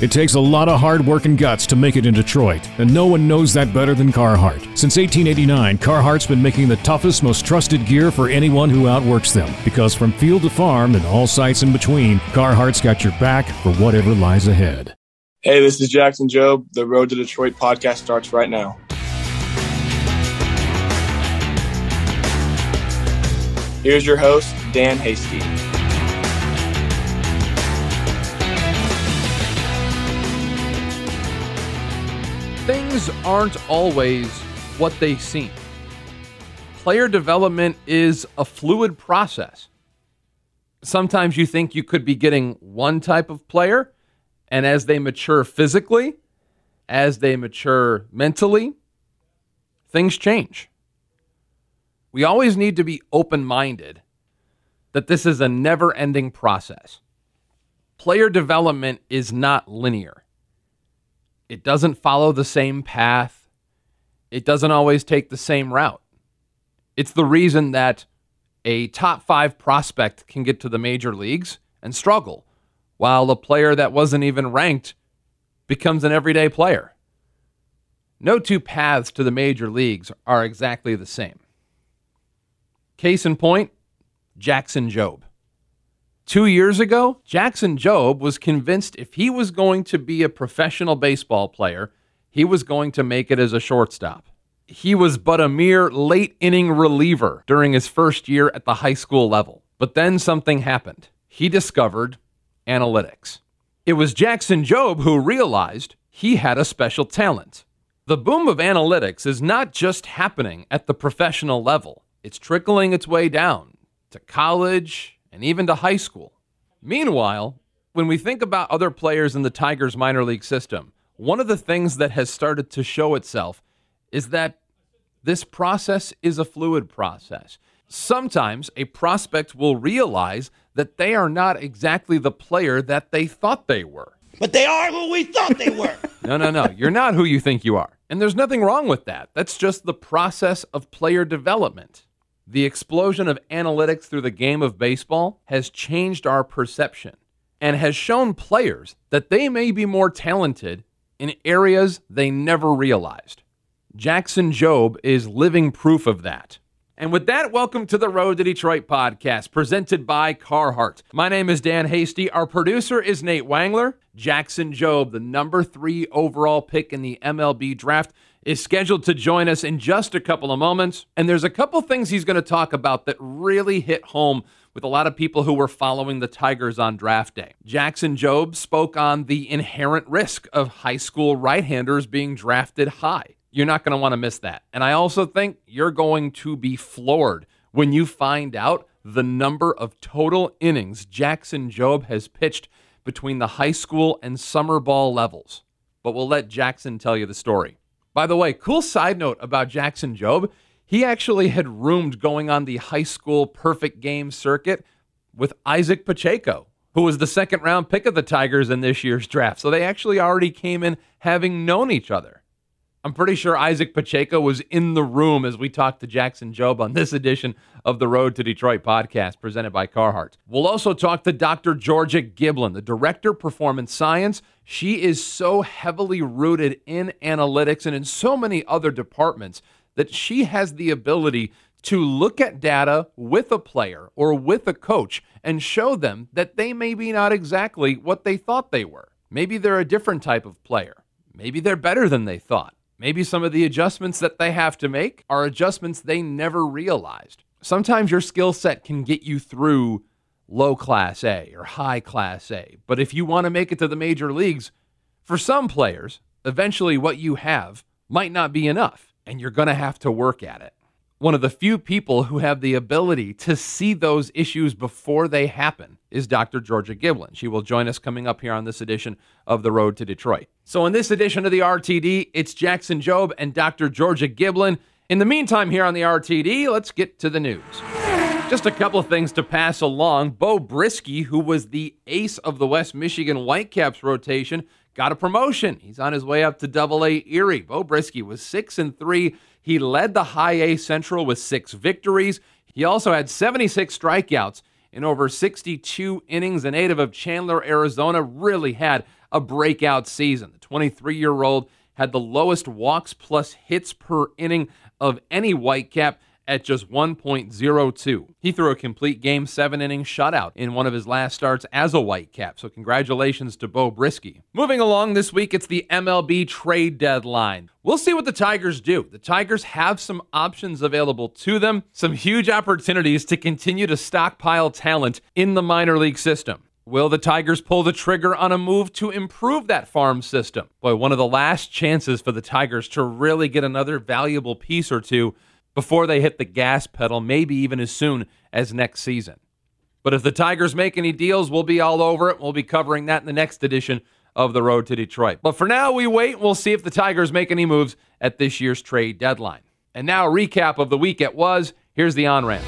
It takes a lot of hard work and guts to make it in Detroit, and no one knows that better than Carhartt. Since 1889, Carhartt's been making the toughest, most trusted gear for anyone who outworks them. Because from field to farm and all sites in between, Carhartt's got your back for whatever lies ahead. Hey, this is Jackson Jobe. The Road to Detroit podcast starts right now. Here's your host, Dan Hasty. Aren't always what they seem. Player development is a fluid process. Sometimes you think you could be getting one type of player, and as they mature physically, as they mature mentally, things change. We always need to be open minded that this is a never ending process. Player development is not linear. It doesn't follow the same path. It doesn't always take the same route. It's the reason that a top five prospect can get to the major leagues and struggle, while a player that wasn't even ranked becomes an everyday player. No two paths to the major leagues are exactly the same. Case in point, Jackson Jobe. Two years ago, Jackson Jobe was convinced if he was going to be a professional baseball player, he was going to make it as a shortstop. He was but a mere late inning reliever during his first year at the high school level. But then something happened. He discovered analytics. It was Jackson Jobe who realized he had a special talent. The boom of analytics is not just happening at the professional level, it's trickling its way down to college and even to high school. Meanwhile, when we think about other players in the Tigers minor league system, one of the things that has started to show itself is that this process is a fluid process. Sometimes a prospect will realize that they are not exactly the player that they thought they were. But they are who we thought they were. no, no, no. You're not who you think you are. And there's nothing wrong with that. That's just the process of player development. The explosion of analytics through the game of baseball has changed our perception and has shown players that they may be more talented in areas they never realized. Jackson Jobe is living proof of that. And with that, welcome to the Road to Detroit podcast, presented by Carhartt. My name is Dan Hasty. Our producer is Nate Wangler. Jackson Jobe, the number three overall pick in the MLB draft, is scheduled to join us in just a couple of moments. And there's a couple things he's going to talk about that really hit home with a lot of people who were following the Tigers on draft day. Jackson Jobe spoke on the inherent risk of high school right handers being drafted high. You're not going to want to miss that. And I also think you're going to be floored when you find out the number of total innings Jackson Jobe has pitched between the high school and summer ball levels. But we'll let Jackson tell you the story. By the way, cool side note about Jackson Jobe. He actually had roomed going on the high school perfect game circuit with Isaac Pacheco, who was the second round pick of the Tigers in this year's draft. So they actually already came in having known each other. I'm pretty sure Isaac Pacheco was in the room as we talked to Jackson Jobe on this edition of the Road to Detroit podcast presented by Carhartt. We'll also talk to Dr. Georgia Giblin, the Director Performance Science. She is so heavily rooted in analytics and in so many other departments that she has the ability to look at data with a player or with a coach and show them that they may be not exactly what they thought they were. Maybe they're a different type of player. Maybe they're better than they thought. Maybe some of the adjustments that they have to make are adjustments they never realized. Sometimes your skill set can get you through low class A or high class A. But if you want to make it to the major leagues, for some players, eventually what you have might not be enough, and you're going to have to work at it one of the few people who have the ability to see those issues before they happen is Dr. Georgia Giblin. She will join us coming up here on this edition of The Road to Detroit. So, in this edition of the RTD, it's Jackson Jobe and Dr. Georgia Giblin. In the meantime, here on the RTD, let's get to the news. Just a couple of things to pass along. Beau Brieske, who was the ace of the West Michigan Whitecaps rotation, got a promotion. He's on his way up to Double A Erie. Beau Brieske was six and three he led the High A Central with six victories. He also had 76 strikeouts in over 62 innings. A native of Chandler, Arizona, really had a breakout season. The 23 year old had the lowest walks plus hits per inning of any Whitecap at just 1.02. He threw a complete game seven inning shutout in one of his last starts as a Whitecap, so congratulations to Beau Brieske. Moving along this week, it's the MLB trade deadline. We'll see what the Tigers do. The Tigers have some options available to them, some huge opportunities to continue to stockpile talent in the minor league system. Will the Tigers pull the trigger on a move to improve that farm system? Boy, one of the last chances for the Tigers to really get another valuable piece or two before they hit the gas pedal, maybe even as soon as next season. But if the Tigers make any deals, we'll be all over it. We'll be covering that in the next edition of The Road to Detroit. But for now, we wait. And we'll see if the Tigers make any moves at this year's trade deadline. And now, a recap of the week it was. Here's the on ramp.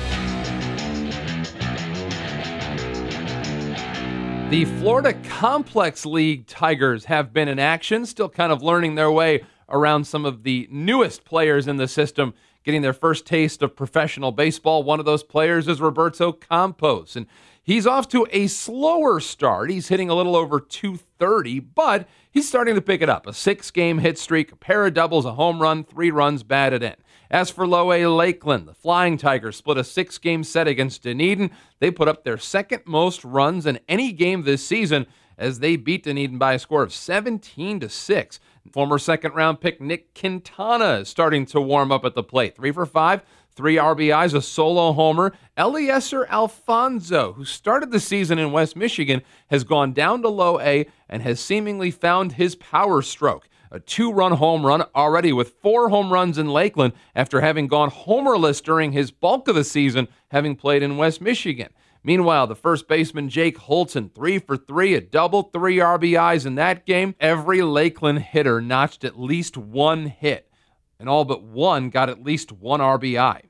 The Florida Complex League Tigers have been in action, still kind of learning their way around some of the newest players in the system getting their first taste of professional baseball. One of those players is Roberto Campos, and he's off to a slower start. He's hitting a little over 230, but he's starting to pick it up. A six game hit streak, a pair of doubles, a home run, three runs batted in. As for Lowe Lakeland, the Flying Tigers split a six game set against Dunedin. They put up their second most runs in any game this season as they beat Dunedin by a score of 17 to 6. Former second round pick Nick Quintana is starting to warm up at the plate. Three for five, three RBIs, a solo homer. Eliezer Alfonzo, who started the season in West Michigan, has gone down to low A and has seemingly found his power stroke. A two run home run already with four home runs in Lakeland after having gone homerless during his bulk of the season, having played in West Michigan. Meanwhile, the first baseman Jake Holton, three for three, a double, three RBIs in that game. Every Lakeland hitter notched at least one hit, and all but one got at least one RBI.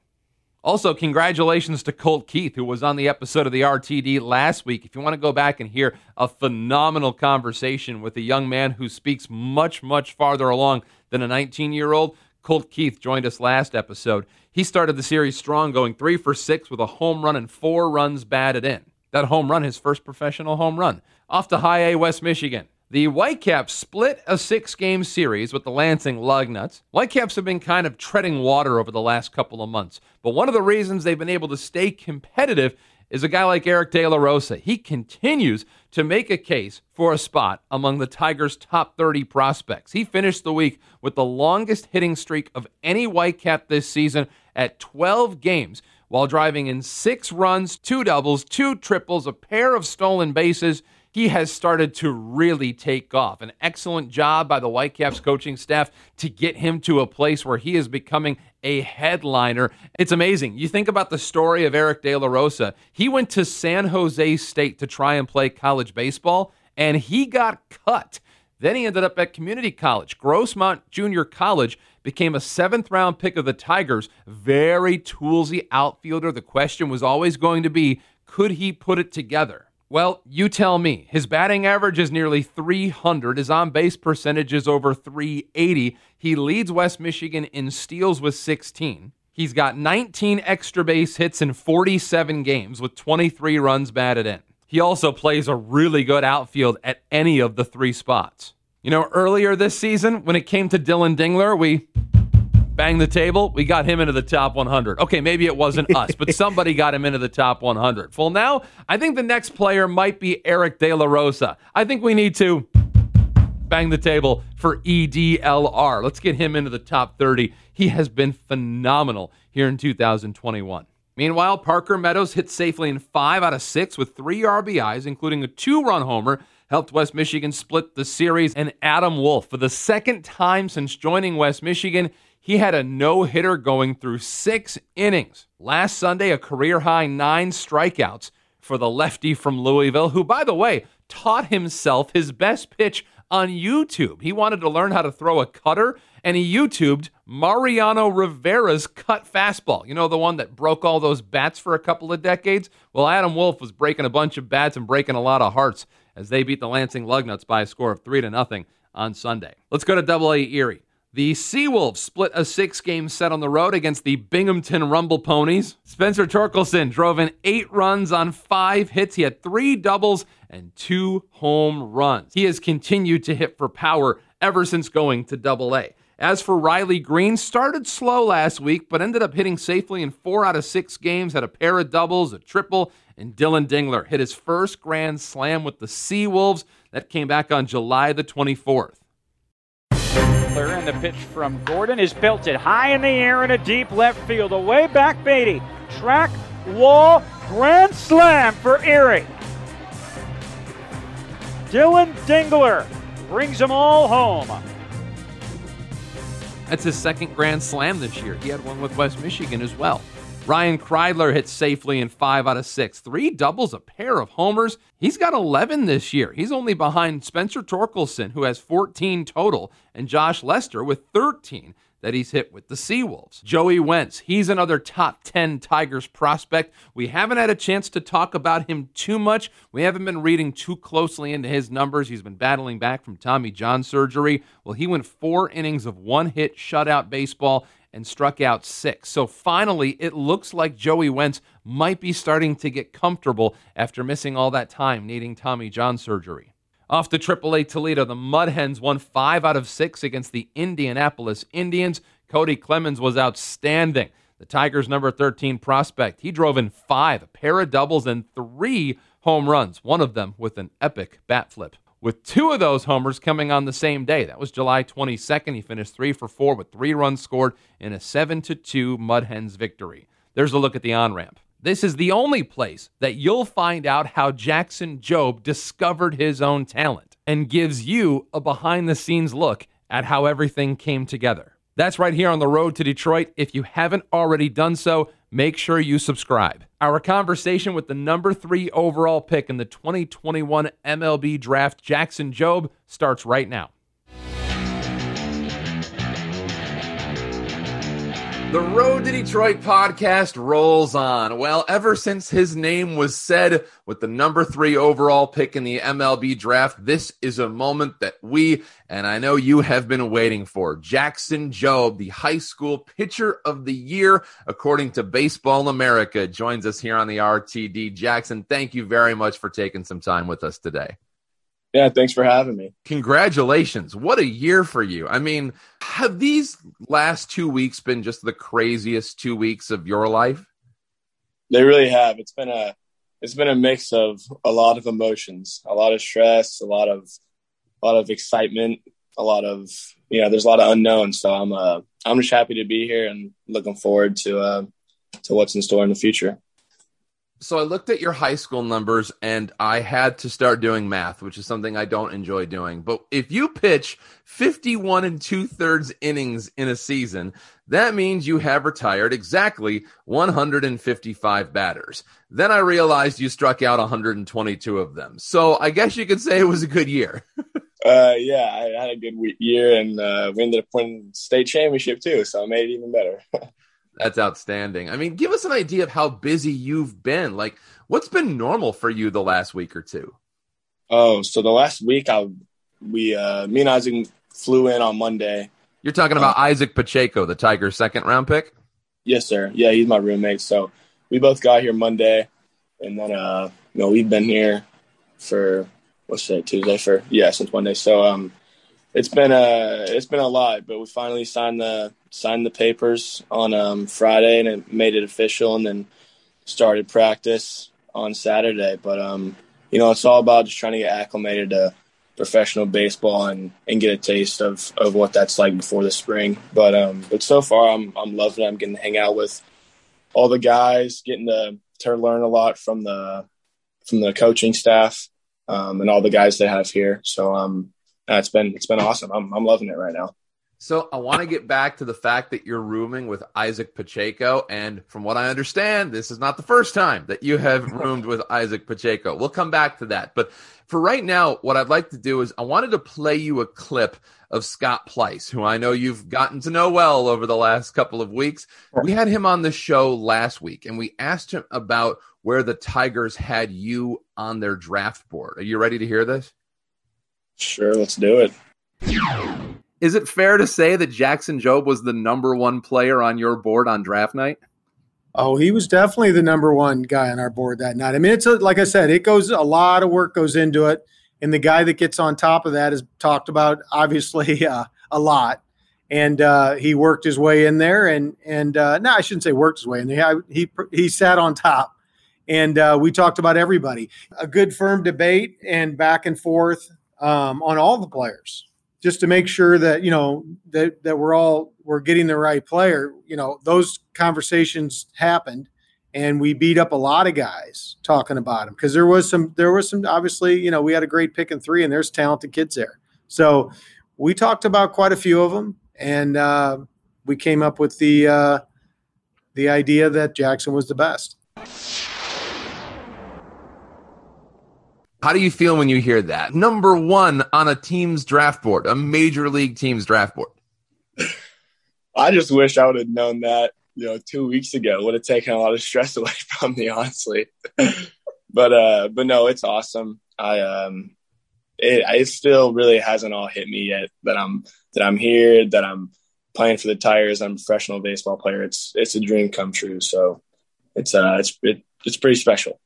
Also, congratulations to Colt Keith, who was on the episode of the RTD last week. If you want to go back and hear a phenomenal conversation with a young man who speaks much, much farther along than a 19 year old, Colt Keith joined us last episode. He started the series strong, going three for six with a home run and four runs batted in. That home run, his first professional home run. Off to High A West Michigan. The Whitecaps split a six game series with the Lansing Lugnuts. Whitecaps have been kind of treading water over the last couple of months, but one of the reasons they've been able to stay competitive is a guy like Eric De La Rosa. He continues to make a case for a spot among the Tigers' top 30 prospects. He finished the week with the longest hitting streak of any Whitecap this season at 12 games while driving in six runs, two doubles, two triples, a pair of stolen bases he has started to really take off. An excellent job by the Whitecaps coaching staff to get him to a place where he is becoming a headliner. It's amazing. You think about the story of Eric De La Rosa. He went to San Jose State to try and play college baseball, and he got cut. Then he ended up at community college. Grossmont Junior College became a seventh round pick of the Tigers. Very toolsy outfielder. The question was always going to be could he put it together? Well, you tell me. His batting average is nearly 300. His on base percentage is over 380. He leads West Michigan in steals with 16. He's got 19 extra base hits in 47 games with 23 runs batted in. He also plays a really good outfield at any of the three spots. You know, earlier this season, when it came to Dillon Dingler, we bang the table. We got him into the top 100. Okay, maybe it wasn't us, but somebody got him into the top 100. Well, now I think the next player might be Eric De La Rosa. I think we need to bang the table for EDLR. Let's get him into the top 30. He has been phenomenal here in 2021. Meanwhile, Parker Meadows hit safely in five out of six with three RBIs, including a two run homer, helped West Michigan split the series. And Adam Wolf, for the second time since joining West Michigan, he had a no hitter going through six innings. Last Sunday, a career high nine strikeouts for the lefty from Louisville, who, by the way, taught himself his best pitch on YouTube. He wanted to learn how to throw a cutter, and he YouTubed Mariano Rivera's cut fastball. You know, the one that broke all those bats for a couple of decades? Well, Adam Wolf was breaking a bunch of bats and breaking a lot of hearts as they beat the Lansing Lugnuts by a score of 3 to nothing on Sunday. Let's go to Double A Erie. The Seawolves split a six game set on the road against the Binghamton Rumble Ponies. Spencer Torkelson drove in eight runs on five hits. He had three doubles and two home runs. He has continued to hit for power ever since going to double A. As for Riley Greene, started slow last week, but ended up hitting safely in four out of six games, had a pair of doubles, a triple, and Dillon Dingler hit his first grand slam with the Seawolves. That came back on July the 24th. And the pitch from Gordon is belted high in the air in a deep left field. Away back Beatty. Track, wall, grand slam for Erie. Dillon Dingler brings them all home. That's his second grand slam this year. He had one with West Michigan as well. Ryan Kreidler hits safely in five out of six. Three doubles, a pair of homers. He's got 11 this year. He's only behind Spencer Torkelson, who has 14 total, and Josh Lester with 13 that he's hit with the Seawolves. Joey Wentz, he's another top 10 Tigers prospect. We haven't had a chance to talk about him too much. We haven't been reading too closely into his numbers. He's been battling back from Tommy John surgery. Well, he went four innings of one hit shutout baseball and struck out six. So finally, it looks like Joey Wentz might be starting to get comfortable after missing all that time needing Tommy John surgery. Off to AAA Toledo, the Mud Hens won five out of six against the Indianapolis Indians. Cody Clemens was outstanding. The Tigers' number 13 prospect. He drove in five, a pair of doubles, and three home runs, one of them with an epic bat flip with two of those homers coming on the same day. That was July 22nd. He finished three for four with three runs scored in a 7 to 2 Mud Hens victory. There's a look at the on ramp. This is the only place that you'll find out how Jackson Jobe discovered his own talent and gives you a behind the scenes look at how everything came together. That's right here on the road to Detroit. If you haven't already done so, make sure you subscribe. Our conversation with the number three overall pick in the 2021 MLB draft, Jackson Jobe, starts right now. The Road to Detroit podcast rolls on. Well, ever since his name was said with the number three overall pick in the MLB draft, this is a moment that we, and I know you have been waiting for. Jackson Jobe, the high school pitcher of the year, according to Baseball America, joins us here on the RTD. Jackson, thank you very much for taking some time with us today. Yeah, thanks for having me. Congratulations. What a year for you. I mean, have these last two weeks been just the craziest two weeks of your life? They really have. It's been a it's been a mix of a lot of emotions, a lot of stress, a lot of a lot of excitement, a lot of you know, there's a lot of unknown. So I'm uh I'm just happy to be here and looking forward to uh to what's in store in the future. So I looked at your high school numbers and I had to start doing math, which is something I don't enjoy doing. But if you pitch 51 and two thirds innings in a season, that means you have retired exactly 155 batters. Then I realized you struck out 122 of them. So I guess you could say it was a good year. uh, yeah, I had a good year and uh, we ended up winning state championship too. So I made it even better. That's outstanding. I mean, give us an idea of how busy you've been. Like, what's been normal for you the last week or two? Oh, so the last week, I we uh, me and Isaac flew in on Monday. You're talking about uh, Isaac Pacheco, the Tigers' second round pick. Yes, sir. Yeah, he's my roommate. So we both got here Monday, and then uh, you know we've been here for what's today Tuesday for yeah since Monday. So um, it's been a it's been a lot, but we finally signed the signed the papers on um, Friday and it made it official, and then started practice on Saturday. But um, you know, it's all about just trying to get acclimated to professional baseball and, and get a taste of, of what that's like before the spring. But um, but so far, I'm I'm loving it. I'm getting to hang out with all the guys, getting to to learn a lot from the from the coaching staff um, and all the guys they have here. So um, it's been it's been awesome. I'm I'm loving it right now. So I want to get back to the fact that you're rooming with Isaac Pacheco, and from what I understand, this is not the first time that you have roomed with Isaac Pacheco. We'll come back to that, but for right now, what I'd like to do is I wanted to play you a clip of Scott Pleis, who I know you've gotten to know well over the last couple of weeks. We had him on the show last week, and we asked him about where the Tigers had you on their draft board. Are you ready to hear this? Sure, let's do it. Is it fair to say that Jackson Jobe was the number one player on your board on draft night? Oh, he was definitely the number one guy on our board that night. I mean, it's a, like I said, it goes a lot of work goes into it, and the guy that gets on top of that is talked about obviously uh, a lot. And uh, he worked his way in there, and and uh, no, I shouldn't say worked his way in there. He he sat on top, and uh, we talked about everybody. A good firm debate and back and forth um, on all the players, just to make sure that you know that that we're all we're getting the right player. You know, those conversations happened, and we beat up a lot of guys talking about him because there was some there was some obviously you know we had a great pick in three, and there's talented kids there. So we talked about quite a few of them, and uh, we came up with the uh, the idea that Jackson was the best. How do you feel when you hear that? Number one on a team's draft board, a major league team's draft board. I just wish I would have known that, you know, two weeks ago. Would have taken a lot of stress away from me, honestly. but uh, but no, it's awesome. I um, it it still really hasn't all hit me yet that I'm that I'm here, that I'm playing for the Tigers. I'm a professional baseball player. It's it's a dream come true. So it's uh it's it, it's pretty special.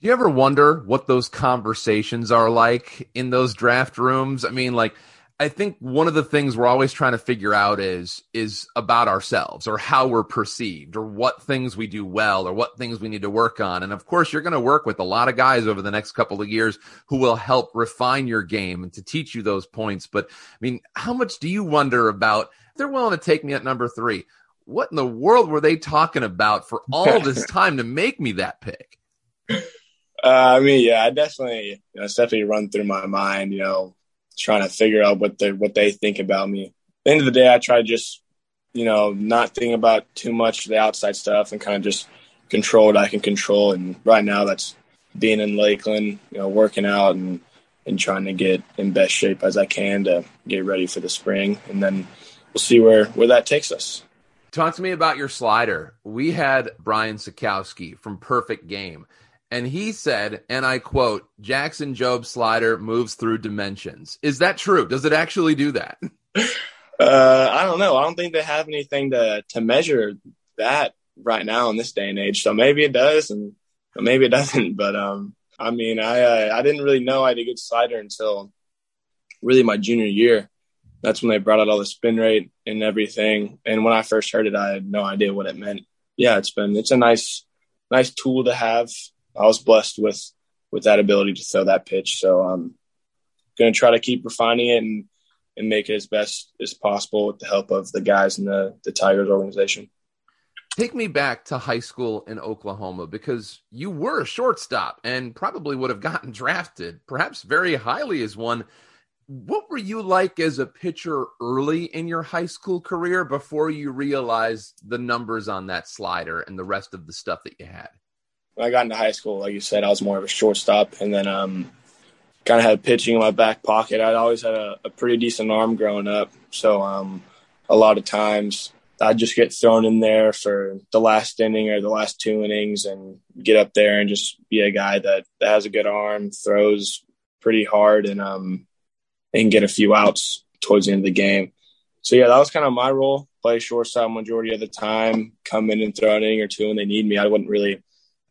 Do you ever wonder what those conversations are like in those draft rooms? I mean, like, I think one of the things we're always trying to figure out is is about ourselves or how we're perceived or what things we do well or what things we need to work on. And of course, you're going to work with a lot of guys over the next couple of years who will help refine your game and to teach you those points. But I mean, how much do you wonder about if they're willing to take me at number 3? What in the world were they talking about for all this time to make me that pick? Uh, I mean, yeah, I definitely, you know, it's definitely run through my mind, you know, trying to figure out what they what they think about me. At the end of the day, I try to just, you know, not think about too much the outside stuff and kind of just control what I can control. And right now, that's being in Lakeland, you know, working out and and trying to get in best shape as I can to get ready for the spring. And then we'll see where where that takes us. Talk to me about your slider. We had Brian Sakowski from Perfect Game and he said, and I quote, Jackson Jobe slider moves through dimensions. Is that true? Does it actually do that? Uh, I don't know. I don't think they have anything to, to measure that right now in this day and age. So maybe it does and maybe it doesn't. But, um, I mean, I, uh, I didn't really know I had a good slider until really my junior year. That's when they brought out all the spin rate and everything. And when I first heard it, I had no idea what it meant. Yeah, it's been, it's a nice, nice tool to have I was blessed with with that ability to throw that pitch. So um, I'm going to try to keep refining it and and make it as best as possible with the help of the guys in the the Tigers organization. Take me back to high school in Oklahoma because you were a shortstop and probably would have gotten drafted, perhaps very highly as one. What were you like as a pitcher early in your high school career before you realized the numbers on that slider and the rest of the stuff that you had? When I got into high school, like you said, I was more of a shortstop, and then um, kind of had pitching in my back pocket. I'd always had a, a pretty decent arm growing up, so um, a lot of times I'd just get thrown in there for the last inning or the last two innings, and get up there and just be a guy that, that has a good arm, throws pretty hard, and um, and get a few outs towards the end of the game. So yeah, that was kind of my role. Play shortstop majority of the time, come in and throw an inning or two when they need me. I wouldn't really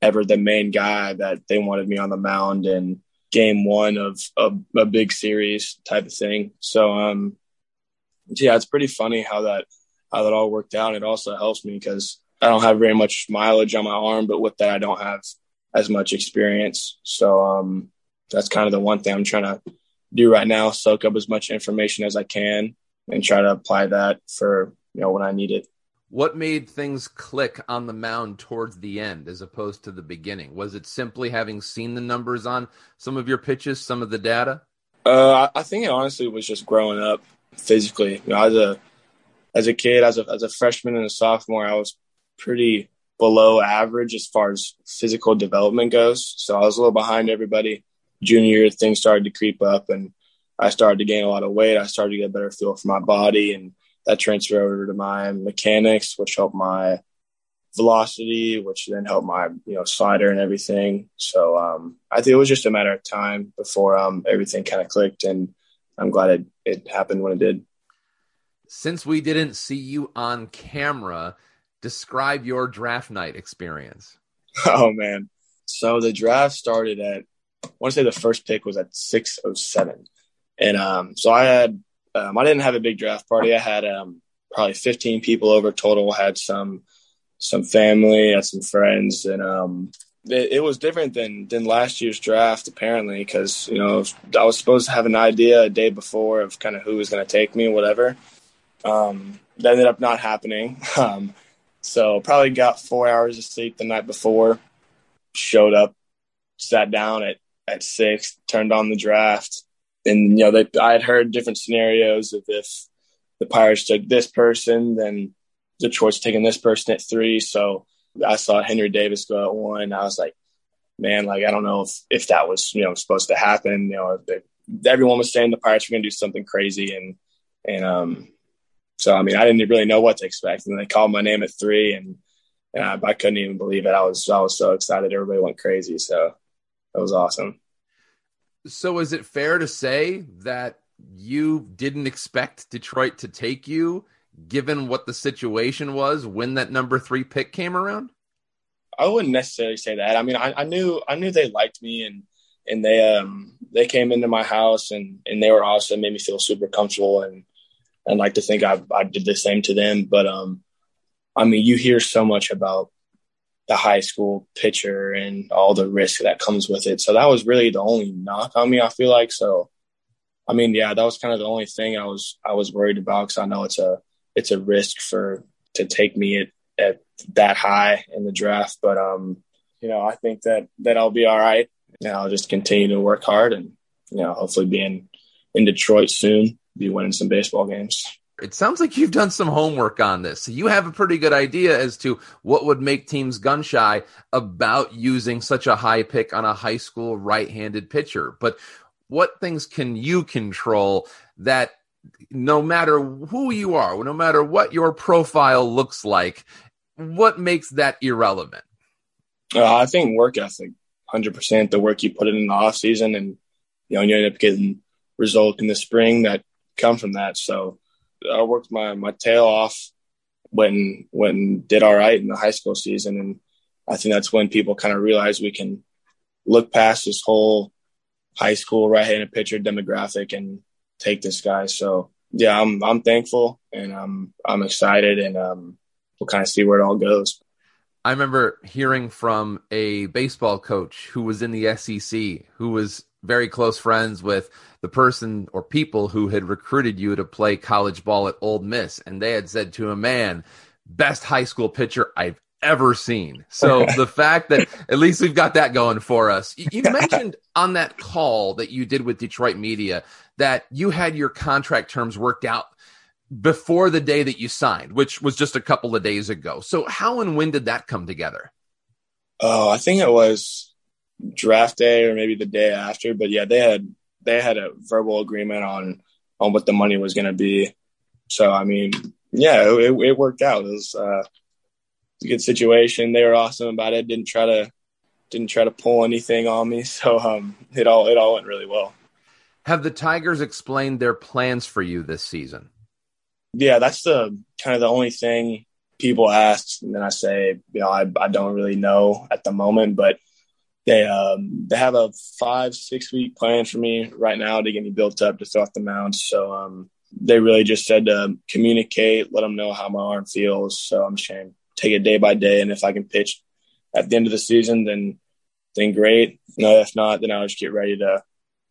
ever the main guy that they wanted me on the mound in game one of, of a big series type of thing. So, um, yeah, it's pretty funny how that, how that all worked out. It also helps me because I don't have very much mileage on my arm, but with that, I don't have as much experience. So, um, that's kind of the one thing I'm trying to do right now, soak up as much information as I can and try to apply that for, you know, when I need it. What made things click on the mound towards the end as opposed to the beginning? Was it simply having seen the numbers on some of your pitches, some of the data? Uh, I think it honestly was just growing up physically. You know, as a as a kid, as a as a freshman and a sophomore, I was pretty below average as far as physical development goes. So I was a little behind everybody. Junior year, things started to creep up, and I started to gain a lot of weight. I started to get a better feel for my body and that transferred over to my mechanics, which helped my velocity, which then helped my you know slider and everything. So um, I think it was just a matter of time before um, everything kind of clicked, and I'm glad it, it happened when it did. Since we didn't see you on camera, describe your draft night experience. Oh man. So the draft started at I want to say the first pick was at 607. And um so I had um, I didn't have a big draft party. I had um probably 15 people over total, had some some family, had some friends and um it, it was different than than last year's draft apparently because you know I was supposed to have an idea a day before of kind of who was going to take me whatever. Um, that ended up not happening. Um, so probably got four hours of sleep the night before. Showed up, sat down at at six, turned on the draft, and you know they, I had heard different scenarios of if the Pirates took this person, then Detroit's taking this person at three. So I saw Henry Davis go at one. I was like, man, like I don't know if if that was you know supposed to happen. You know, they, everyone was saying the Pirates were going to do something crazy, and and um, so I mean, I didn't really know what to expect. And they called my name at three, and and I, I couldn't even believe it. I was I was so excited. Everybody went crazy. So that was awesome. So is it fair to say that you didn't expect Detroit to take you? given what the situation was when that number three pick came around? I wouldn't necessarily say that. I mean, I, I knew I knew they liked me and and they um they came into my house and and they were awesome, made me feel super comfortable and and like to think I I did the same to them. But um, I mean, you hear so much about the high school pitcher and all the risk that comes with it. So that was really the only knock on me. I feel like so. I mean, yeah, that was kind of the only thing I was I was worried about because I know it's a it's a risk for to take me at, at that high in the draft. But um, you know, I think that that I'll be all right. And I'll just continue to work hard and you know, hopefully be in, in Detroit soon, be winning some baseball games. It sounds like you've done some homework on this. So you have a pretty good idea as to what would make teams gun shy about using such a high pick on a high school right handed pitcher. But what things can you control that no matter who you are, no matter what your profile looks like, what makes that irrelevant? Uh, I think work ethic, hundred percent. The work you put in, in the off season, and you know, you end up getting results in the spring that come from that. So I worked my my tail off when when did all right in the high school season, and I think that's when people kind of realize we can look past this whole high school right-handed pitcher demographic and take this guy. So yeah, I'm I'm thankful and I'm I'm excited and um, we'll kind of see where it all goes. I remember hearing from a baseball coach who was in the SEC, who was very close friends with the person or people who had recruited you to play college ball at Ole Miss, and they had said to a man, "Best high school pitcher I've ever seen." So the fact that at least we've got that going for us. You mentioned on that call that you did with Detroit media that you had your contract terms worked out before the day that you signed, which was just a couple of days ago. So, how and when did that come together? Oh, I think it was draft day or maybe the day after. But yeah, they had they had a verbal agreement on on what the money was going to be. So, I mean, yeah, it, it worked out. It was uh, a good situation. They were awesome about it. Didn't try to didn't try to pull anything on me. So um, it all it all went really well. Have the Tigers explained their plans for you this season? Yeah, that's the kind of the only thing people ask, and then I say, you know, I, I don't really know at the moment, but they um, they have a five six week plan for me right now to get me built up to throw off the mound. So um, they really just said to communicate, let them know how my arm feels. So I'm just going to take it day by day, and if I can pitch at the end of the season, then then great. No, if not, then I'll just get ready to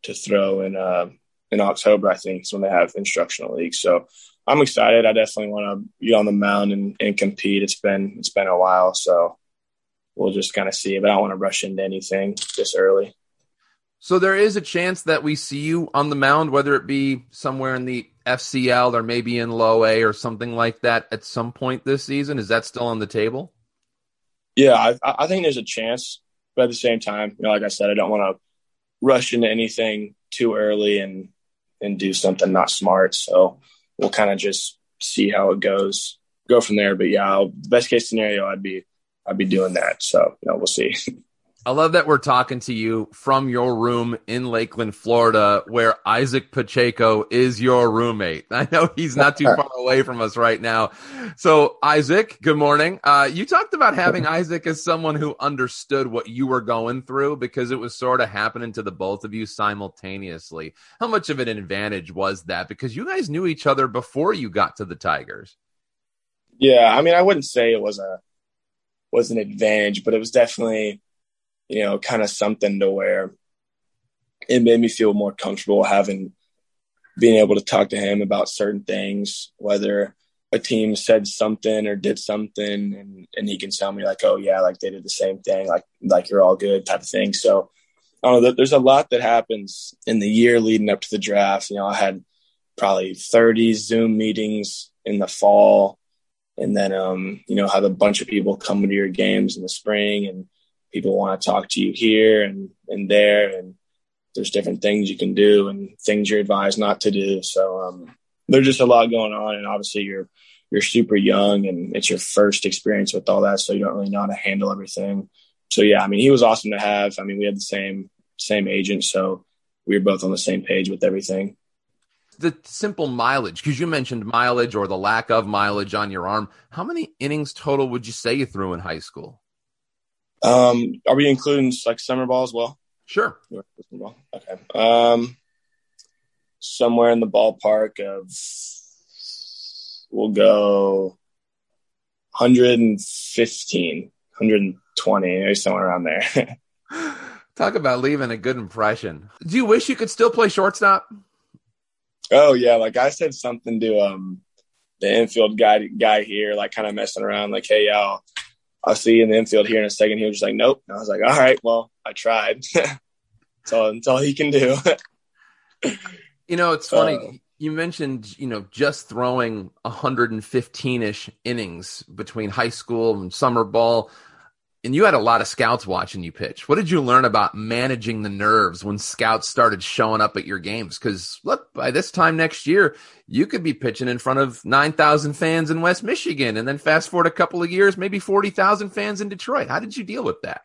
to throw in uh, in October. I think is when they have instructional leagues. So I'm excited. I definitely want to be on the mound and, and compete. It's been it's been a while, so we'll just kind of see. But I don't want to rush into anything this early. So there is a chance that we see you on the mound, whether it be somewhere in the FCL or maybe in Low A or something like that at some point this season. Is that still on the table? Yeah, I, I think there's a chance, but at the same time, you know, like I said, I don't want to rush into anything too early and and do something not smart. So we'll kind of just see how it goes, go from there. But yeah, I'll, best case scenario, I'd be I'd be doing that. So you know, we'll see. I love that we're talking to you from your room in Lakeland, Florida, where Isaac Pacheco is your roommate. I know he's not too far away from us right now. So, Isaac, good morning. Uh, you talked about having Isaac as someone who understood what you were going through because it was sort of happening to the both of you simultaneously. How much of an advantage was that? Because you guys knew each other before you got to the Tigers. Yeah, I mean, I wouldn't say it was a was an advantage, but it was definitely you know, kind of something to where it made me feel more comfortable having being able to talk to him about certain things, whether a team said something or did something and, and he can tell me like, oh yeah, like they did the same thing, like like you're all good type of thing. So I don't know, there's a lot that happens in the year leading up to the draft. You know, I had probably 30 Zoom meetings in the fall and then um, you know, have a bunch of people come to your games in the spring and people want to talk to you here and, and there. And there's different things you can do and things you're advised not to do. So um, there's just a lot going on. And obviously you're you're super young and it's your first experience with all that so you don't really know how to handle everything. So yeah i mean he was awesome to have. I mean we had the same same agent so we were both on the same page with everything the simple mileage because you mentioned mileage or the lack of mileage on your arm how many innings total would you say you threw in high school um, are we including like summer ball as well? Sure. Okay. Um, somewhere in the ballpark of we'll go 115, 120, maybe somewhere around there. Talk about leaving a good impression. Do you wish you could still play shortstop? Oh yeah, like I said something to um the infield guy guy here, like kind of messing around, like, hey y'all, I'll see you in the infield here in a second. He was just like, nope. And I was like, all right, well, I tried. that's, all, that's all he can do. you know, it's funny. Uh, you mentioned, you know, just throwing 115 ish innings between high school and summer ball and you had a lot of scouts watching you pitch. What did you learn about managing the nerves when scouts started showing up at your games? Because look, by this time next year, you could be pitching in front of 9,000 fans in West Michigan. And then fast forward a couple of years, maybe 40,000 fans in Detroit. How did you deal with that?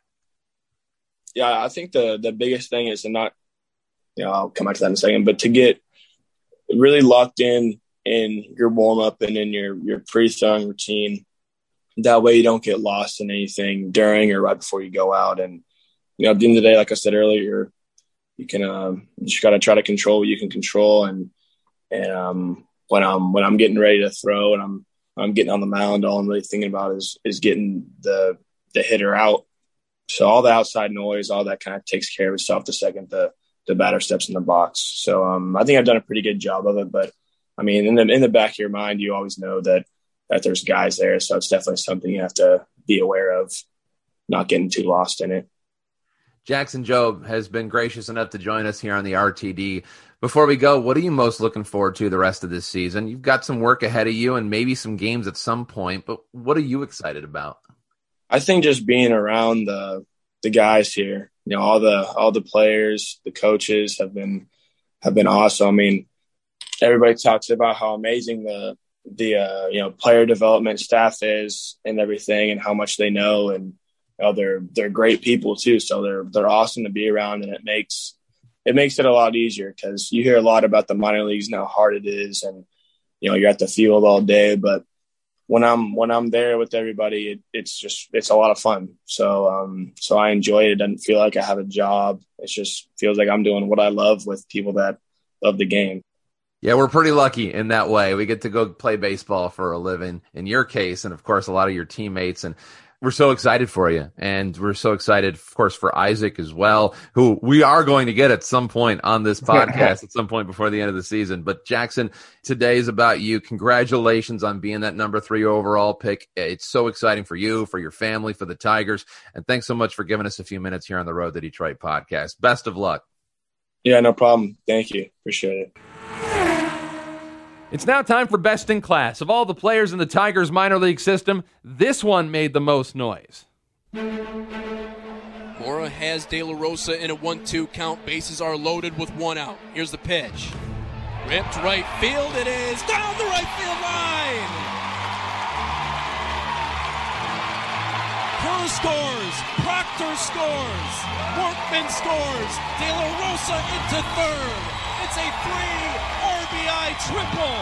Yeah, I think the, the biggest thing is to not, you know, I'll come back to that in a second, but to get really locked in in your warm up and in your, your pre throwing routine that way you don't get lost in anything during or right before you go out. And, you know, at the end of the day, like I said earlier, you can, um, you just got to try to control what you can control. And, and, um, when I'm, when I'm getting ready to throw and I'm, I'm getting on the mound, all I'm really thinking about is, is getting the, the hitter out. So all the outside noise, all that kind of takes care of itself the second the, the batter steps in the box. So, um, I think I've done a pretty good job of it, but I mean, in the, in the back of your mind, you always know that, that there's guys there. So it's definitely something you have to be aware of, not getting too lost in it. Jackson Jobe has been gracious enough to join us here on the RTD. Before we go, what are you most looking forward to the rest of this season? You've got some work ahead of you and maybe some games at some point, but what are you excited about? I think just being around the the guys here, you know, all the all the players, the coaches have been have been awesome. I mean, everybody talks about how amazing the the uh, you know player development staff is and everything and how much they know and you know, they're they're great people too. So they're they're awesome to be around and it makes it makes it a lot easier because you hear a lot about the minor leagues and how hard it is and you know you're at the field all day. But when I'm when I'm there with everybody it, it's just it's a lot of fun. So um so I enjoy it. It doesn't feel like I have a job. It just feels like I'm doing what I love with people that love the game yeah, we're pretty lucky in that way. We get to go play baseball for a living in your case, and of course, a lot of your teammates. And we're so excited for you. And we're so excited, of course, for Isaac as well, who we are going to get at some point on this podcast at some point before the end of the season. But Jackson, today is about you. Congratulations on being that number three overall pick. It's so exciting for you, for your family, for the Tigers. And thanks so much for giving us a few minutes here on the Road to Detroit podcast. Best of luck. Yeah, no problem. Thank you. Appreciate it. It's now time for best in class. Of all the players in the Tigers minor league system, this one made the most noise. Mora has De La Rosa in a 1 2 count. Bases are loaded with one out. Here's the pitch. Ripped right field. It is down the right field line. Kerr scores. Proctor scores. Workman scores. De La Rosa into third. It's a three triple.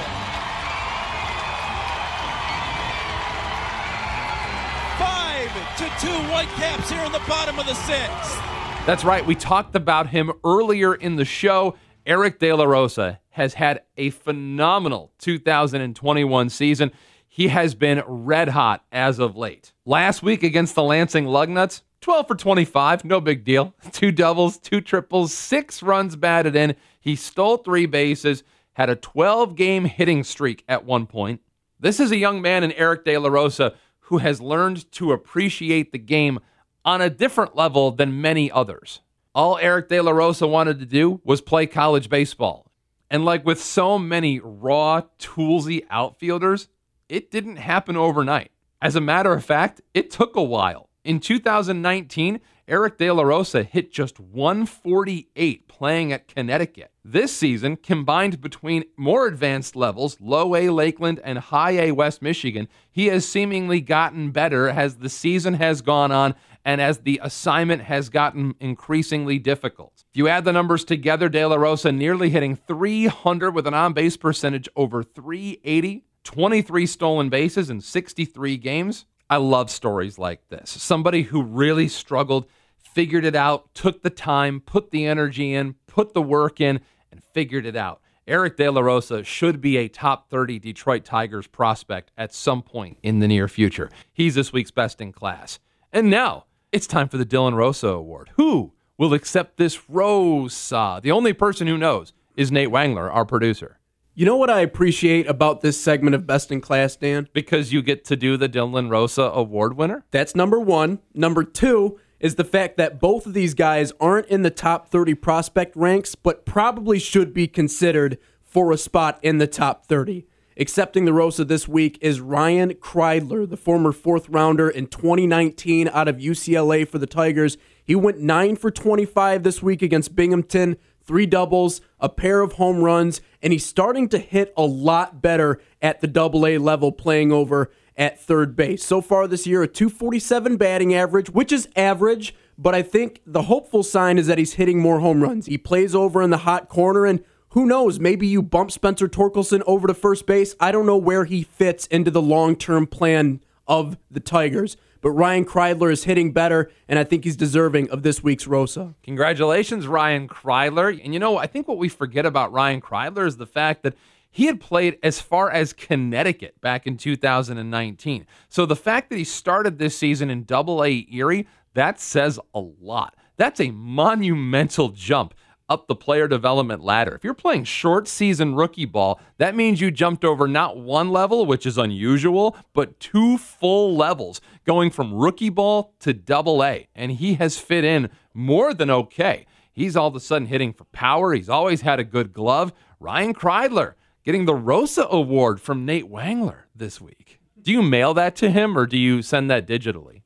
Five to two Whitecaps here in the bottom of the sixth. That's right. We talked about him earlier in the show. Eric De La Rosa has had a phenomenal 2021 season. He has been red hot as of late. Last week against the Lansing Lugnuts, 12 for 25, no big deal. Two doubles, two triples, six runs batted in. He stole three bases, had a 12 game hitting streak at one point. This is a young man in Eric De La Rosa who has learned to appreciate the game on a different level than many others. All Eric De La Rosa wanted to do was play college baseball. And like with so many raw, toolsy outfielders, it didn't happen overnight. As a matter of fact, it took a while. In 2019, Eric De La Rosa hit just 148 playing at Connecticut. This season, combined between more advanced levels, low A Lakeland and high A West Michigan, he has seemingly gotten better as the season has gone on and as the assignment has gotten increasingly difficult. If you add the numbers together, De La Rosa nearly hitting 300 with an on base percentage over 380, 23 stolen bases in 63 games. I love stories like this. Somebody who really struggled, figured it out, took the time, put the energy in, put the work in, and figured it out. Eric De La Rosa should be a top 30 Detroit Tigers prospect at some point in the near future. He's this week's best in class. And now, it's time for the Dylan Rosa Award. Who will accept this Rosa? The only person who knows is Nate Wangler, our producer. You know what I appreciate about this segment of Best in Class, Dan? Because you get to do the Dylan Rosa Award winner? That's number one. Number two is the fact that both of these guys aren't in the top 30 prospect ranks, but probably should be considered for a spot in the top 30. Accepting the Rosa this week is Ryan Kreidler, the former fourth rounder in 2019 out of UCLA for the Tigers. He went 9 for 25 this week against Binghamton, three doubles, a pair of home runs, and he's starting to hit a lot better at the double A level playing over at third base. So far this year, a 247 batting average, which is average, but I think the hopeful sign is that he's hitting more home runs. He plays over in the hot corner and who knows? Maybe you bump Spencer Torkelson over to first base. I don't know where he fits into the long term plan of the Tigers. But Ryan Kreidler is hitting better, and I think he's deserving of this week's Rosa. Congratulations, Ryan Kreidler. And you know, I think what we forget about Ryan Kreidler is the fact that he had played as far as Connecticut back in 2019. So the fact that he started this season in Double A Erie, that says a lot. That's a monumental jump up the player development ladder. If you're playing short season rookie ball, that means you jumped over not one level, which is unusual, but two full levels, going from rookie ball to double A. And he has fit in more than okay. He's all of a sudden hitting for power. He's always had a good glove. Ryan Kreidler getting the Rosa Award from Nate Wangler this week. Do you mail that to him or do you send that digitally?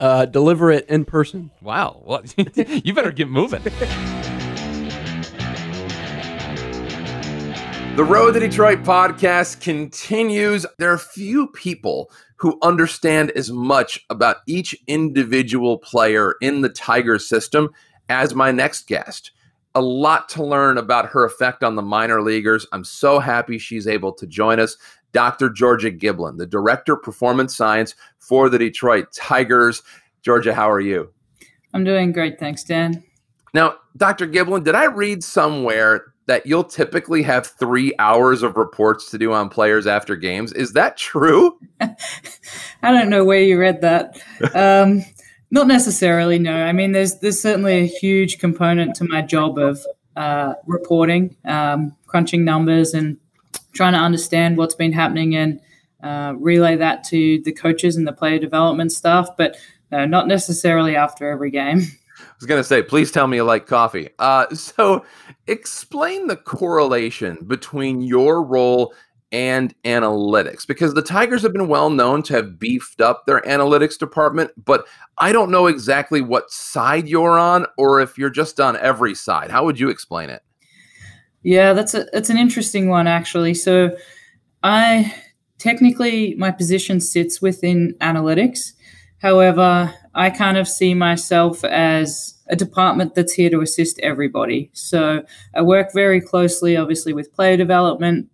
Uh, deliver it in person. Wow. Well, you better get moving. The Road to Detroit podcast continues. There are few people who understand as much about each individual player in the Tiger system as my next guest. A lot to learn about her effect on the minor leaguers. I'm so happy she's able to join us. Dr. Georgia Giblin, the Director of Performance Science for the Detroit Tigers. Georgia, how are you? I'm doing great. Thanks, Dan. Now, Dr. Giblin, did I read somewhere that you'll typically have three hours of reports to do on players after games. Is that true? I don't know where you read that. Um, not necessarily. No. I mean, there's there's certainly a huge component to my job of uh, reporting, um, crunching numbers, and trying to understand what's been happening and uh, relay that to the coaches and the player development staff. But no, not necessarily after every game. Was going to say, please tell me you like coffee. Uh, so, explain the correlation between your role and analytics because the Tigers have been well known to have beefed up their analytics department, but I don't know exactly what side you're on or if you're just on every side. How would you explain it? Yeah, that's a that's an interesting one actually. So I technically my position sits within analytics, However, I kind of see myself as a department that's here to assist everybody. So I work very closely, obviously, with player development,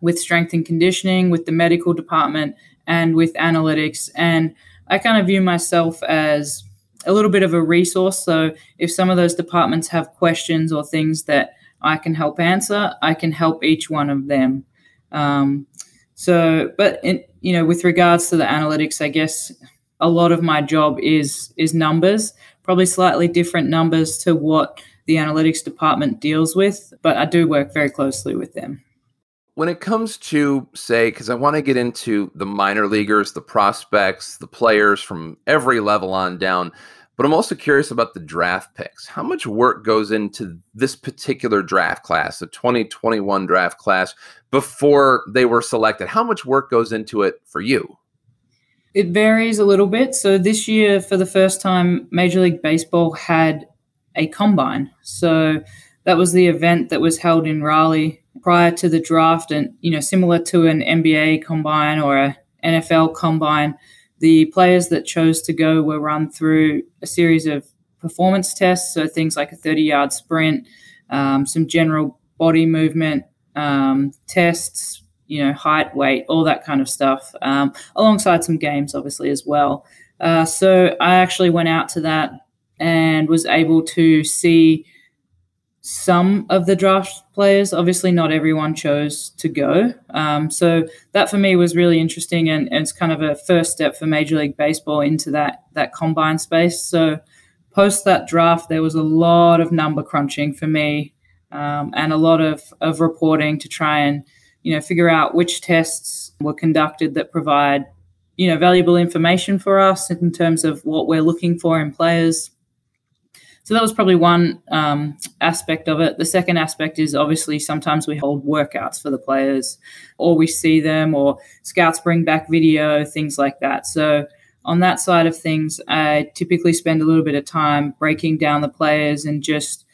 with strength and conditioning, with the medical department, and with analytics. And I kind of view myself as a little bit of a resource. So if some of those departments have questions or things that I can help answer, I can help each one of them. Um, so, but in, you know, with regards to the analytics, I guess a lot of my job is is numbers, probably slightly different numbers to what the analytics department deals with, but I do work very closely with them. When it comes to, say, because I want to get into the minor leaguers, the prospects, the players from every level on down, but I'm also curious about the draft picks. How much work goes into this particular draft class, the 2021 draft class, before they were selected? How much work goes into it for you? It varies a little bit. So this year, for the first time, Major League Baseball had a combine. So that was the event that was held in Raleigh prior to the draft, and you know, similar to an NBA combine or a NFL combine. The players that chose to go were run through a series of performance tests, so things like a 30 yard sprint, um, some general body movement um, tests, you know, height, weight, all that kind of stuff, um, alongside some games, obviously, as well. Uh, so I actually went out to that and was able to see some of the draft players. Obviously, not everyone chose to go. Um, so that for me was really interesting, and, and, it's kind of a first step for Major League Baseball into that that combine space. So post that draft, there was a lot of number crunching for me, um, and a lot of of reporting to try and you know figure out which tests were conducted that provide you know valuable information for us in terms of what we're looking for in players so that was probably one um, aspect of it. The second aspect is obviously sometimes we hold workouts for the players, or we see them, or scouts bring back video, things like that. So on that side of things, I typically spend a little bit of time breaking down the players and just,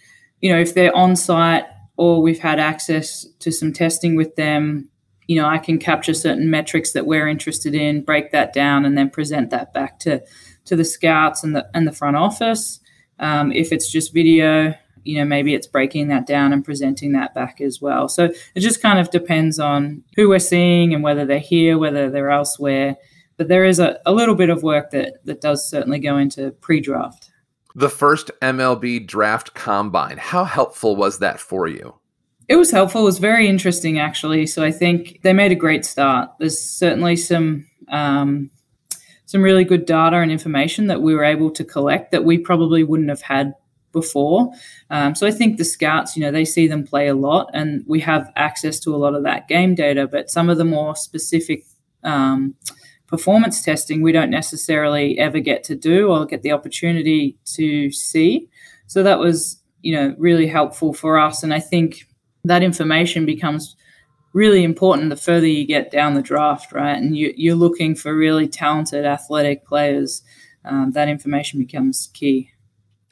you know, if they're on site or we've had access to some testing with them, you know, I can capture certain metrics that we're interested in, break that down, and then present that back to to the scouts and the and the front office. Um, if it's just video, you know, maybe it's breaking that down and presenting that back as well. So it just kind of depends on who we're seeing and whether they're here, whether they're elsewhere. But there is a, a little bit of work that, that does certainly go into pre draft. The first MLB draft combine, how helpful was that for you? It was helpful. It was very interesting, actually. So I think they made a great start. There's certainly some um, some really good data and information that we were able to collect that we probably wouldn't have had before. Um, so I think the scouts, you know, they see them play a lot, and we have access to a lot of that game data. But some of the more specific um, performance testing, we don't necessarily ever get to do or get the opportunity to see. So that was, you know, really helpful for us, and I think that information becomes really important the further you get down the draft, right? And you, are looking for really talented athletic players. Um, that information becomes key.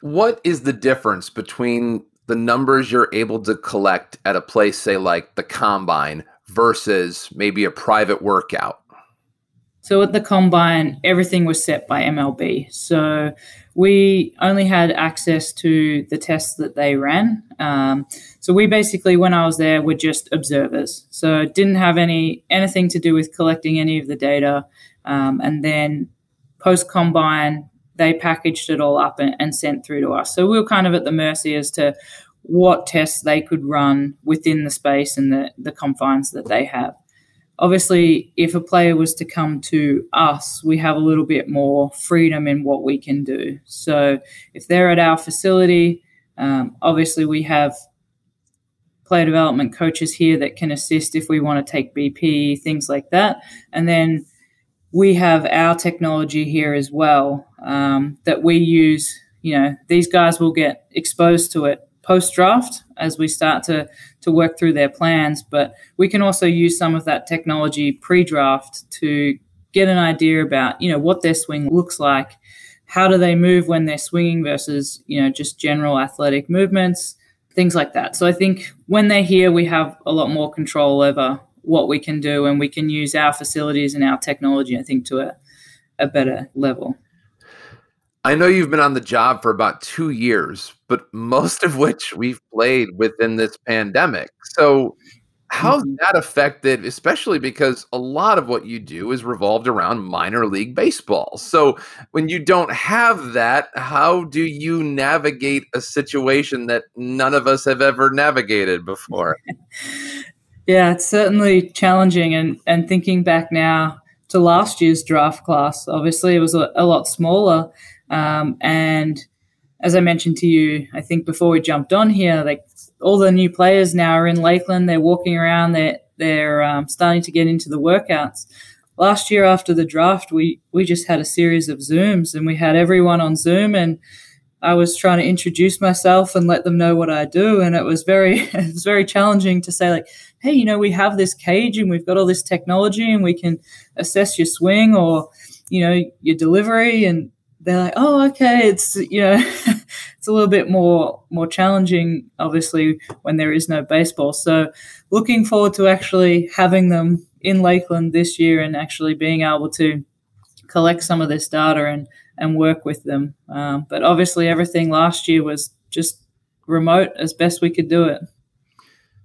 What is the difference between the numbers you're able to collect at a place, say like the combine, versus maybe a private workout? So at the combine, everything was set by MLB. So we only had access to the tests that they ran. Um, so we basically, when I was there, were just observers. So didn't have any anything to do with collecting any of the data. Um, and then post combine, they packaged it all up and, and sent through to us. So we were kind of at the mercy as to what tests they could run within the space and the, the confines that they have obviously, if a player was to come to us, we have a little bit more freedom in what we can do. So if they're at our facility, um, obviously we have player development coaches here that can assist if we want to take BP, things like that. And then we have our technology here as well um, that we use. You know, these guys will get exposed to it post draft as we start to to work through their plans. But we can also use some of that technology pre draft to get an idea about you know what their swing looks like, how do they move when they're swinging versus you know just general athletic movements, things like that. So I think when they're here, we have a lot more control over what we can do, and we can use our facilities and our technology. I think to a, a better level. I know you've been on the job for about two years, but most of which we've played within this pandemic. So, how's Mhm. that affected, especially because a lot of what you do is revolved around minor league baseball? So, when you don't have that, how do you navigate a situation that none of us have ever navigated before? Yeah, it's certainly challenging. And, and thinking back now to last year's draft class, obviously it was a, a lot smaller. Um, and as I mentioned to you, I think before we jumped on here, like all the new players now are in Lakeland. They're walking around. They're they're um, starting to get into the workouts. Last year after the draft, we we just had a series of Zooms, and we had everyone on Zoom, and I was trying to introduce myself and let them know what I do, and it was very it was very challenging to say like, hey, you know, we have this cage and we've got all this technology, and we can assess your swing or you know your delivery, and they're like, oh, okay, it's you know, it's a little bit more more challenging, obviously, when there is no baseball. So, looking forward to actually having them in Lakeland this year and actually being able to collect some of this data and and work with them. Um, but obviously, everything last year was just remote as best we could do it.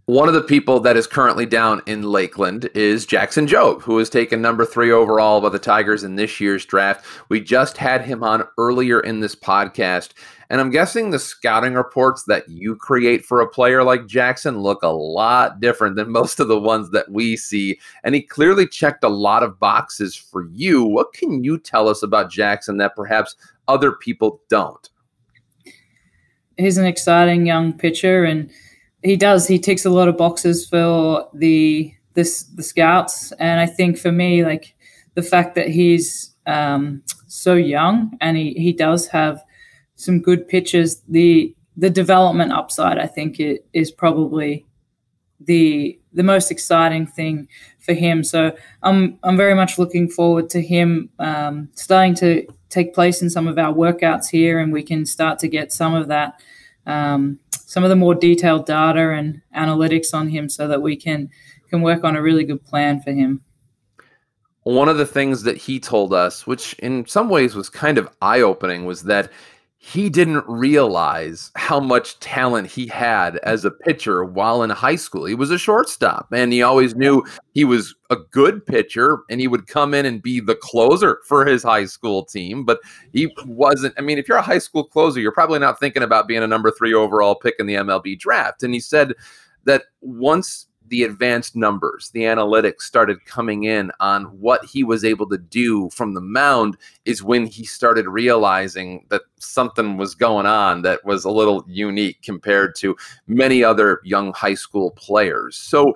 One of the people that is currently down in Lakeland is Jackson Jobe, who was taken number three overall by the Tigers in this year's draft. We just had him on earlier in this podcast, and I'm guessing the scouting reports that you create for a player like Jackson look a lot different than most of the ones that we see. And he clearly checked a lot of boxes for you. What can you tell us about Jackson that perhaps other people don't? He's an exciting young pitcher and he does. He ticks a lot of boxes for the this the scouts, and I think for me, like the fact that he's um, so young and he he does have some good pitches. The the development upside, I think, it is probably the the most exciting thing for him. So I'm I'm very much looking forward to him um, starting to take place in some of our workouts here, and we can start to get some of that um, some of the more detailed data and analytics on him so that we can can work on a really good plan for him. One of the things that he told us, which in some ways was kind of eye opening, was that he didn't realize how much talent he had as a pitcher while in high school. He was a shortstop and he always knew he was a good pitcher and he would come in and be the closer for his high school team. But he wasn't. I mean, if you're a high school closer, you're probably not thinking about being a number three overall pick in the MLB draft. And he said that once the advanced numbers, the analytics started coming in on what he was able to do from the mound is when he started realizing that something was going on that was a little unique compared to many other young high school players. So,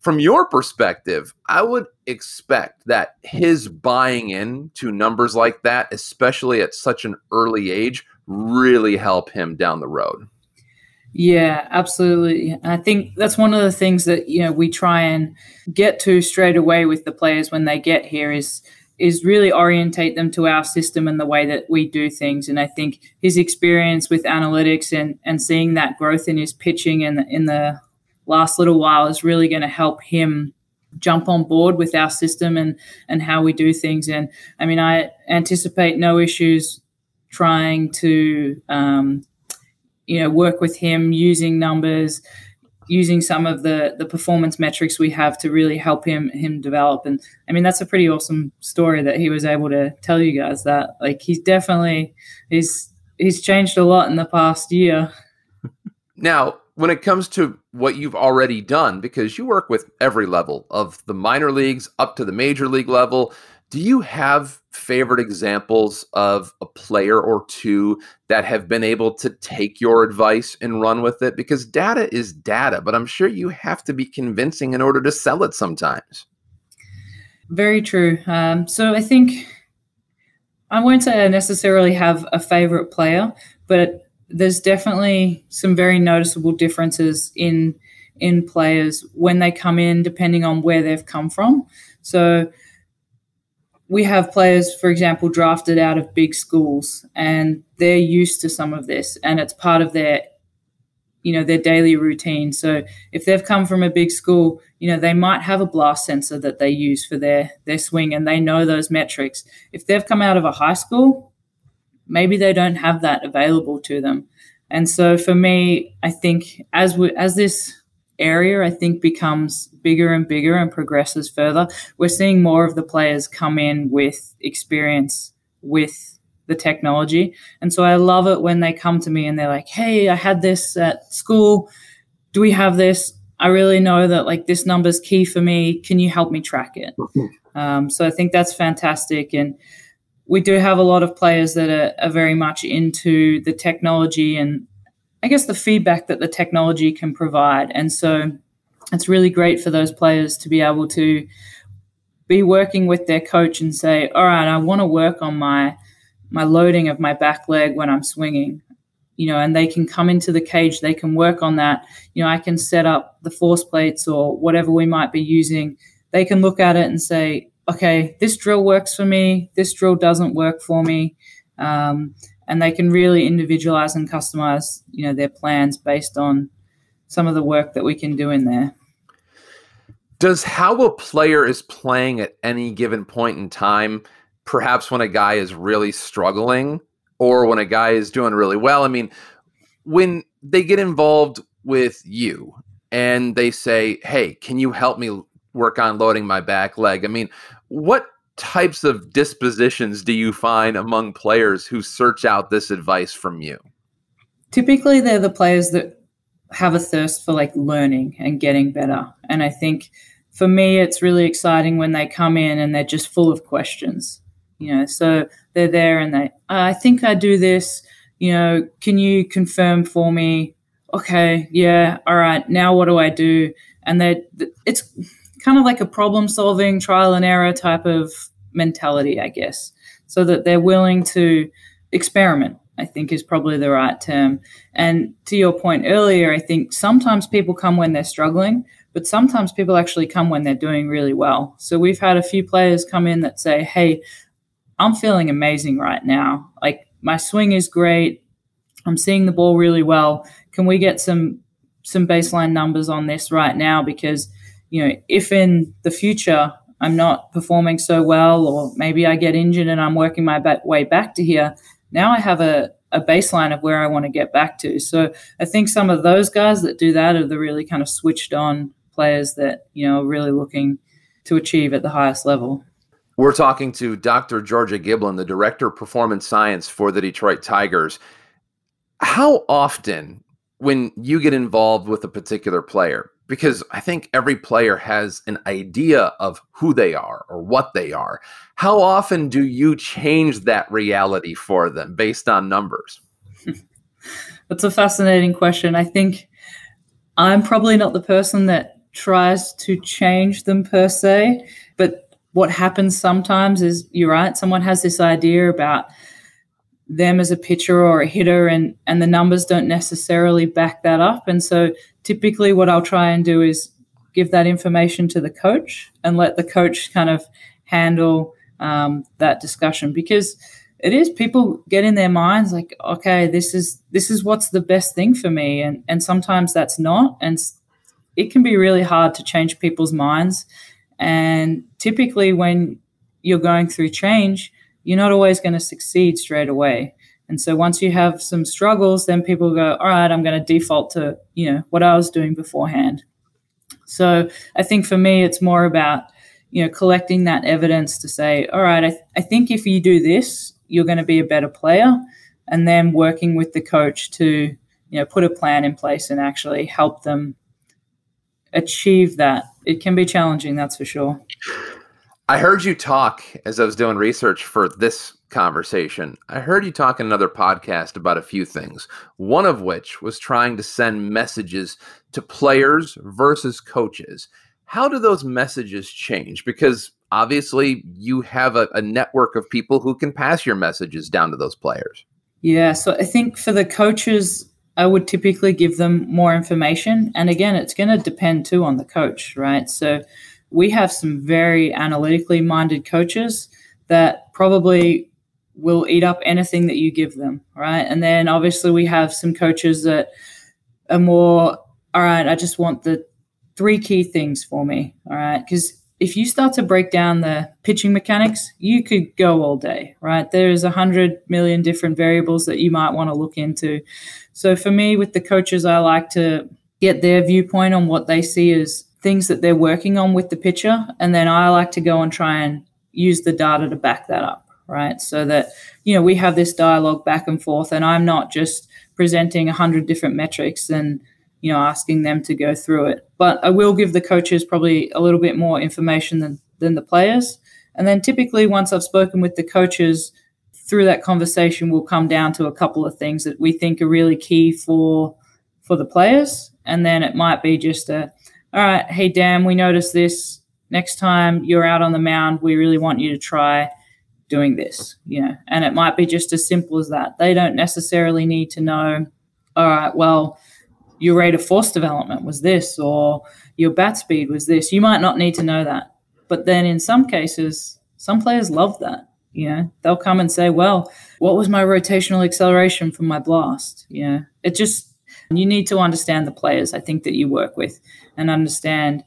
from your perspective, I would expect that his buying in to numbers like that, especially at such an early age, really help him down the road. Yeah, absolutely. I think that's one of the things that you know we try and get to straight away with the players when they get here is is really orientate them to our system and the way that we do things. And I think his experience with analytics and and seeing that growth in his pitching and in the last little while is really going to help him jump on board with our system and and how we do things. And I mean, I anticipate no issues trying to um, you know work with him using numbers using some of the the performance metrics we have to really help him him develop. And i mean that's a pretty awesome story that he was able to tell you guys that like he's definitely he's he's changed a lot in the past year. Now, when it comes to what you've already done, because you work with every level of the minor leagues up to the major league level, do you have favorite examples of a player or two that have been able to take your advice and run with it? Because data is data, but I'm sure you have to be convincing in order to sell it sometimes. very true um, so i think i won't say i necessarily have a favorite player but there's definitely some very noticeable differences in in players when they come in depending on where they've come from so we have players for example drafted out of big schools and they're used to some of this and it's part of their you know their daily routine so if they've come from a big school you know they might have a blast sensor that they use for their their swing and they know those metrics if they've come out of a high school maybe they don't have that available to them. And so for me, I think as we, as this area I think becomes bigger and bigger and progresses further, we're seeing more of the players come in with experience with the technology. And so I love it when they come to me and they're like, "Hey, I had this at school. Do we have this? I really know that like this number is key for me. Can you help me track it?" Um, so I think that's fantastic and we do have a lot of players that are, are, very much into the technology and I guess the feedback that the technology can provide. And so it's really great for those players to be able to be working with their coach and say, all right, I want to work on my my loading of my back leg when I'm swinging. You know, and they can come into the cage, they can work on that. You know, I can set up the force plates or whatever we might be using. They can look at it and say, okay, this drill works for me, this drill doesn't work for me. Um, and they can really individualize and customize, you know, their plans based on some of the work that we can do in there. Does how a player is playing at any given point in time, perhaps when a guy is really struggling or when a guy is doing really well? I mean, when they get involved with you and they say, Hey, can you help me work on loading my back leg? I mean, what types of dispositions do you find among players who search out this advice from you? Typically, they're the players that have a thirst for like learning and getting better. And I think for me, it's really exciting when they come in and they're just full of questions. You know, so they're there and they, oh, I think I do this. You know, can you confirm for me? Okay, yeah, all right. Now what do I do? And they, it's kind of like a problem solving trial and error type of mentality, I guess, so that they're willing to experiment, I think is probably the right term. And to your point earlier, I think sometimes people come when they're struggling, but sometimes people actually come when they're doing really well. So we've had a few players come in that say, Hey, I'm feeling amazing right now. Like my swing is great. I'm seeing the ball really well. Can we get some some baseline numbers on this right now? Because you know, if in the future I'm not performing so well, or maybe I get injured and I'm working my back, way back to here, now I have a, a baseline of where I want to get back to. So I think some of those guys that do that are the really kind of switched on players that, you know, are really looking to achieve at the highest level. We're talking to Dr. Georgia Giblin, the Director of Performance Science for the Detroit Tigers. How often, when you get involved with a particular player, because I think every player has an idea of who they are or what they are. How often do you change that reality for them based on numbers? That's a fascinating question. I think I'm probably not the person that tries to change them per se, but what happens sometimes is you're right, someone has this idea about them as a pitcher or a hitter and and the numbers don't necessarily back that up. And so typically what I'll try and do is give that information to the coach and let the coach kind of handle um, that discussion. Because it is people get in their minds like okay this is this is what's the best thing for me. And and sometimes that's not. And it can be really hard to change people's minds. And typically when you're going through change you're not always going to succeed straight away. And so once you have some struggles, then people go, all right, I'm going to default to, you know, what I was doing beforehand. So I think for me, it's more about, you know, collecting that evidence to say, all right, I, th- I think if you do this, you're going to be a better player. And then working with the coach to, you know, put a plan in place and actually help them achieve that. It can be challenging, that's for sure. I heard you talk as I was doing research for this conversation. I heard you talk in another podcast about a few things, one of which was trying to send messages to players versus coaches. How do those messages change? Because obviously you have a, a network of people who can pass your messages down to those players. Yeah, so I think for the coaches, I would typically give them more information. And again, it's going to depend too on the coach, right? So we have some very analytically minded coaches that probably will eat up anything that you give them, right? And then obviously we have some coaches that are more, all right, I just want the three key things for me, all right? Because if you start to break down the pitching mechanics, you could go all day, right? There's a hundred million different variables that you might want to look into. So for me, with the coaches, I like to get their viewpoint on what they see as things that they're working on with the pitcher, and then I like to go and try and use the data to back that up, right? So that you know we have this dialogue back and forth, and I'm not just presenting a hundred different metrics and you know, asking them to go through it. But I will give the coaches probably a little bit more information than, than the players. And then typically, once I've spoken with the coaches, through that conversation, we'll come down to a couple of things that we think are really key for for the players. And then it might be just a, all right, hey Dan, we noticed this. Next time you're out on the mound, we really want you to try doing this. Know, and it might be just as simple as that. They don't necessarily need to know, all right, well, your rate of force development was this or your bat speed was this. You might not need to know that. But then in some cases, some players love that. You know, they'll come and say, well, what was my rotational acceleration from my blast? Know, it just, you need to understand the players, I think, that you work with and understand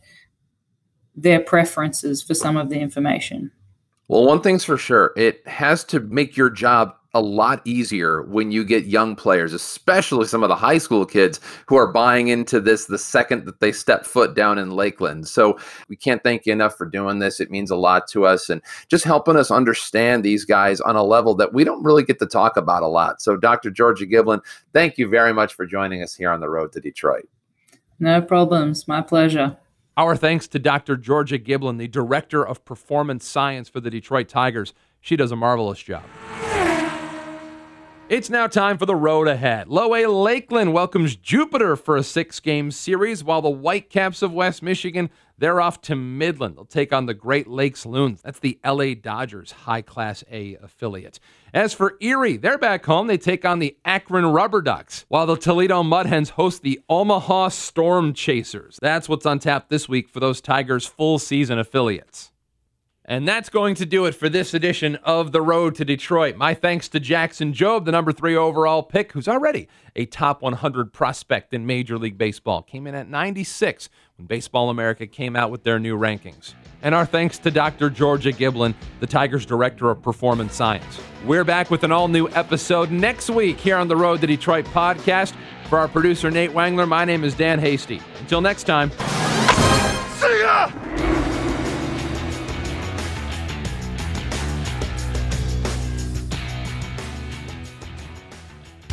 their preferences for some of the information. Well, one thing's for sure, it has to make your job a lot easier when you get young players, especially some of the high school kids who are buying into this the second that they step foot down in Lakeland. So we can't thank you enough for doing this. It means a lot to us and just helping us understand these guys on a level that we don't really get to talk about a lot. So, Dr. Georgia Giblin, thank you very much for joining us here on the road to Detroit. No problems. My pleasure. Our thanks to Dr. Georgia Giblin, the Director of Performance Science for the Detroit Tigers. She does a marvelous job. It's now time for the road ahead. Low A Lakeland welcomes Jupiter for a six game series, while the Whitecaps of West Michigan, they're off to Midland. They'll take on the Great Lakes Loons. That's the LA Dodgers high class A affiliate. As for Erie, they're back home. They take on the Akron Rubber Ducks, while the Toledo Mudhens host the Omaha Storm Chasers. That's what's on tap this week for those Tigers full season affiliates. And that's going to do it for this edition of The Road to Detroit. My thanks to Jackson Jobe, the number three overall pick, who's already a top 100 prospect in Major League Baseball. Came in at 96 when Baseball America came out with their new rankings. And our thanks to Dr. Georgia Giblin, the Tigers Director of Performance Science. We're back with an all new episode next week here on the Road to Detroit podcast. For our producer, Nate Wangler, my name is Dan Hasty. Until next time, see ya!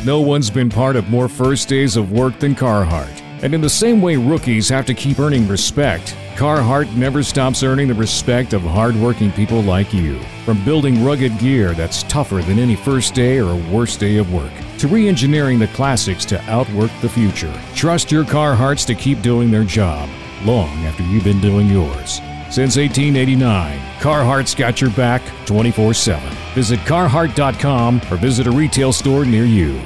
No one's been part of more first days of work than Carhartt. And in the same way rookies have to keep earning respect, Carhartt never stops earning the respect of hardworking people like you. From building rugged gear that's tougher than any first day or worst day of work, to re engineering the classics to outwork the future. Trust your Carhartts to keep doing their job long after you've been doing yours. Since 1889, Carhartt's got your back 24 7. Visit Carhartt.com or visit a retail store near you.